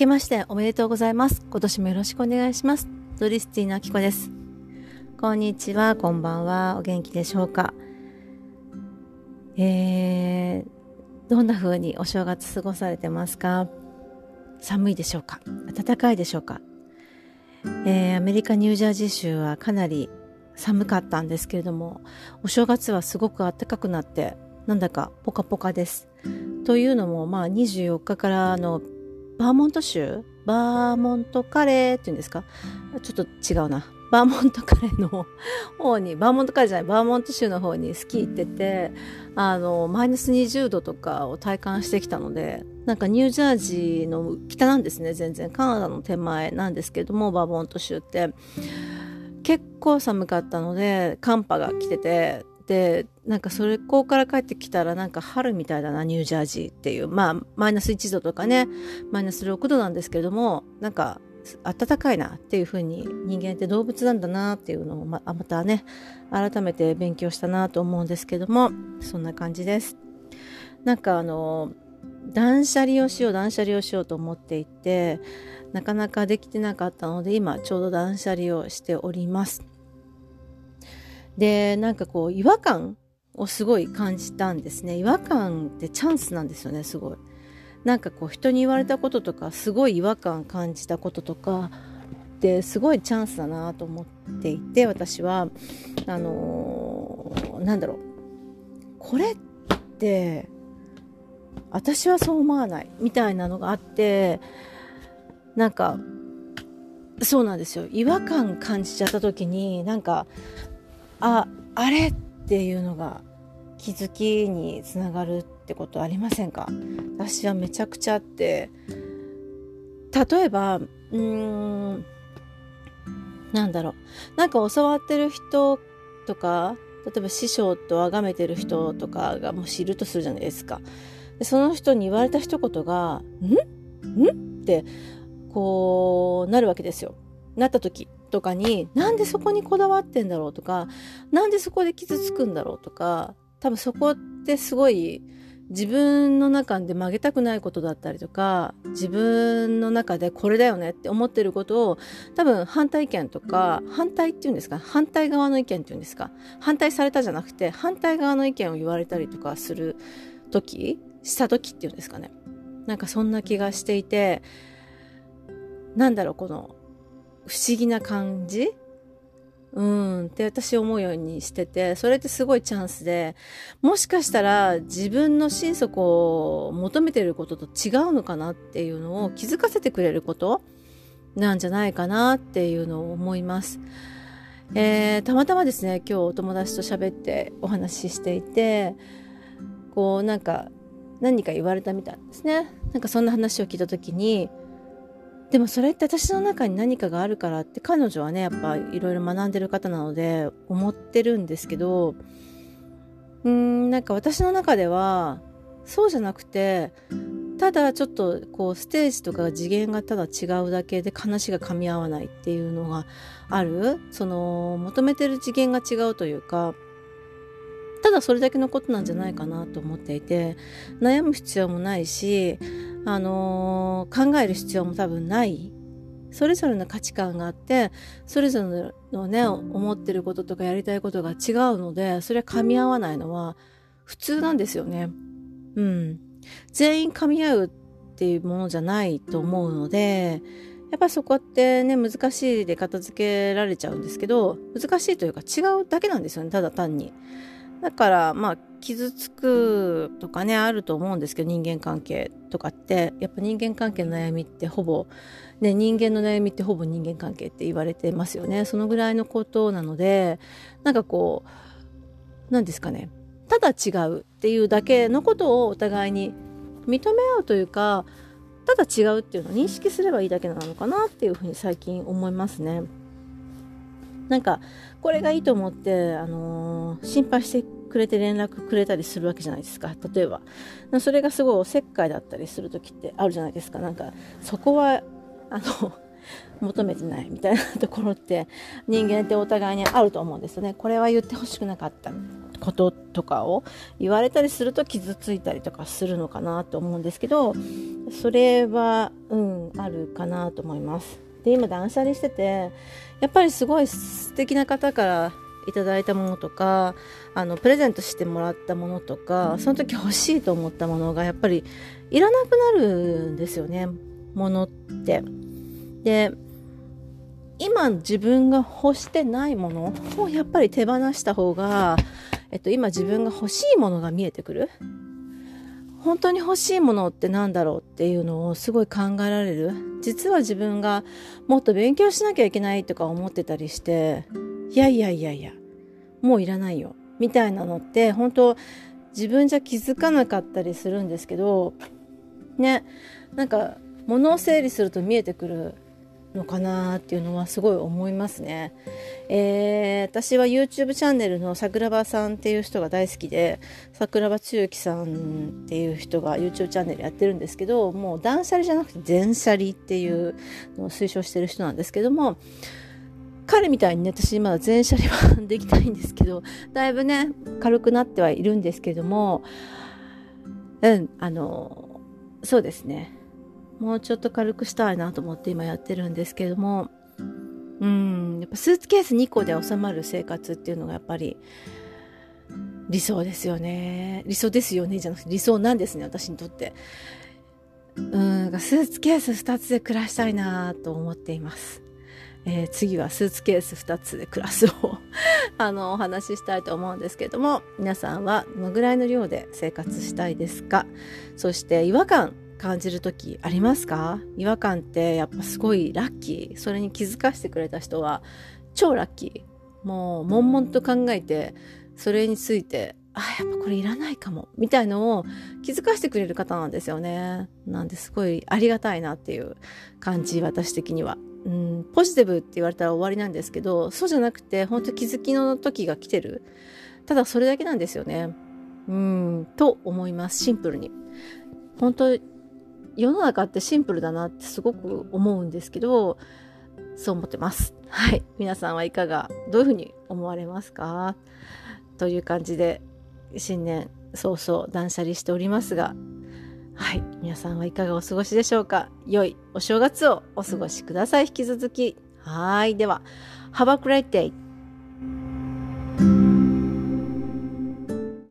けましておめでとうございます。今年もよろしくお願いします。ドリスティーナキコです。こんにちは、こんばんは。お元気でしょうかえー、どんな風にお正月過ごされてますか？寒いでしょうか？暖かいでしょうか？えー、アメリカ・ニュージャージー州はかなり寒かったんですけれどもお正月はすごく暖かくなってなんだかポカポカですというのもまあ24日からのバーモント州？バーモントカレーっていうんですか？ちょっと違うな。バーモントカレーの方にバーモントカレーじゃないバーモント州の方にスキー行っててあのマイナス20度とかを体感してきたのでなんかニュージャージーの北なんですね全然。カナダの手前なんですけどもバーモント州って。結構寒かったので寒波が来ててでなんかそれこから帰ってきたらなんか春みたいだなニュージャージーっていう。まあマイナス1度とかねマイナス6度なんですけれどもなんか暖かいなっていうふうに人間って動物なんだなっていうのをままたね改めて勉強したなと思うんですけどもそんな感じです。なんかあの断捨離をしよう断捨離をしようと思っていてなかなかできてなかったので今ちょうど断捨離をしております。で、なんかこう違和感をすごい感じたんですね。違和感ってチャンスなんですよね、すごい。なんかこう人に言われたこととか、すごい違和感感じたこととか、ってすごいチャンスだなと思っていて、私は、あのー、なんだろう。これって、私はそう思わないみたいなのがあって、なんか、そうなんですよ。違和感感じちゃった時に、なんか、ああれっていうのが気づきにつながるってことありませんか？私はめちゃくちゃあって。例えばうーんなんだろう。なんか教わってる人とか例えば師匠と崇めてる人とかがもしいるとするじゃないですか。でその人に言われた一言が「ん？ん?」ってこうなるわけですよ。なった時。とかになんでそこにこだわってんだろうとかなんでそこで傷つくんだろうとか多分そこってすごい自分の中で曲げたくないことだったりとか自分の中でこれだよねって思ってることを多分反対意見とか反対っていうんですか反対側の意見っていうんですか反対されたじゃなくて反対側の意見を言われたりとかする時した時っていうんですかね。なんかそんな気がしていてなんだろうこの不思議な感じ？うんって私思うようにしてて、それってすごいチャンスで、もしかしたら自分の心底を求めてることと違うのかなっていうのを気づかせてくれることなんじゃないかなっていうのを思います。えー、たまたまですね、今日お友達と喋ってお話ししていて、こうなんか何か言われたみたいですね。なんかそんな話を聞いた時に、でもそれって私の中に何かがあるからって彼女はねやっぱいろいろ学んでる方なので思ってるんですけどうーんなんか私の中ではそうじゃなくてただちょっとこうステージとか次元がただ違うだけで話が噛み合わないっていうのがある。その求めてる次元が違うというかただそれだけのことなんじゃないかなと思っていて悩む必要もないしあのー、考える必要も多分ないそれぞれの価値観があってそれぞれのね思ってることとかやりたいことが違うのでそれは噛み合わないのは普通なんですよね。うん。全員噛み合うっていうものじゃないと思うのでやっぱそこってね難しいで片付けられちゃうんですけど難しいというか違うだけなんですよねただ単に。だからまあ傷つくとかねあると思うんですけど人間関係とかってやっぱ人間関係の悩みってほぼ、ね、人間の悩みってほぼ人間関係って言われてますよねそのぐらいのことなのでなんかこう何ですかねただ違うっていうだけのことをお互いに認め合うというかただ違うっていうのを認識すればいいだけなのかなっていうふうに最近思いますね。なんかこれがいいと思って、あのー、心配してくれて連絡くれたりするわけじゃないですか。例えば。それがすごいおせっかいだったりする時ってあるじゃないですか。なんかそこはあの 求めてないみたいなところって人間ってお互いにあると思うんですよね。これは言ってほしくなかった。こととかを言われたりすると傷ついたりとかするのかなと思うんですけどそれは、うん、あるかなと思います。で、今断捨離してて、やっぱりすごい素敵な方からいただいたものとか、あの、プレゼントしてもらったものとか、その時欲しいと思ったものがやっぱりいらなくなるんですよね、ものって。で、今自分が欲してないものをやっぱり手放した方が、えっと、今自分が欲しいものが見えてくる。本当に欲しいものって何だろうっていうのをすごい考えられる？実は自分がもっと勉強しなきゃいけないとか思ってたりして、いやいやいやいや、もういらないよ。みたいなのって本当自分じゃ気づかなかったりするんですけど、ね、なんか物を整理すると見えてくるのかなっていうのはすごい思いますね。えー、私は YouTube チャンネルの桜庭さんっていう人が大好きで桜庭つゆきさんっていう人が YouTube チャンネルやってるんですけどもう断捨離じゃなくて全捨離っていうのを推奨してる人なんですけども彼みたいにね私まだ全捨離はできないんですけどだいぶね軽くなってはいるんですけどもうんあのそうですねもうちょっと軽くしたいなと思って今やってるんですけども、うん、やっぱスーツケース2個で収まる生活っていうのがやっぱり理想ですよね。理想ですよねじゃなくて理想なんですね、私にとって。うん、スーツケース2つで暮らしたいなと思っています。えー、次はスーツケース2つで暮らすを あのお話ししたいと思うんですけども皆さんはどのぐらいの量で生活したいですか？そして違和感感じる時ありますか？違和感ってやっぱすごいラッキー。それに気づかせてくれた人は超ラッキー。もう悶々と考えてそれについてあやっぱこれいらないかも。みたいのを気づかせてくれる方なんですよね。なんですごいありがたいなっていう感じ私的には。うんポジティブって言われたら終わりなんですけどそうじゃなくて本当気づきの時が来てる。ただそれだけなんですよね。うんと思います。シンプルに。本当世の中ってシンプルだなってすごく思うんですけど、そう思ってます。はい。皆さんはいかが、どういうふうに思われますか？という感じで、新年早々断捨離しておりますが、はい。皆さんはいかがお過ごしでしょうか？良いお正月をお過ごしください。引き続き。はい。では、Have a great day!